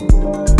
you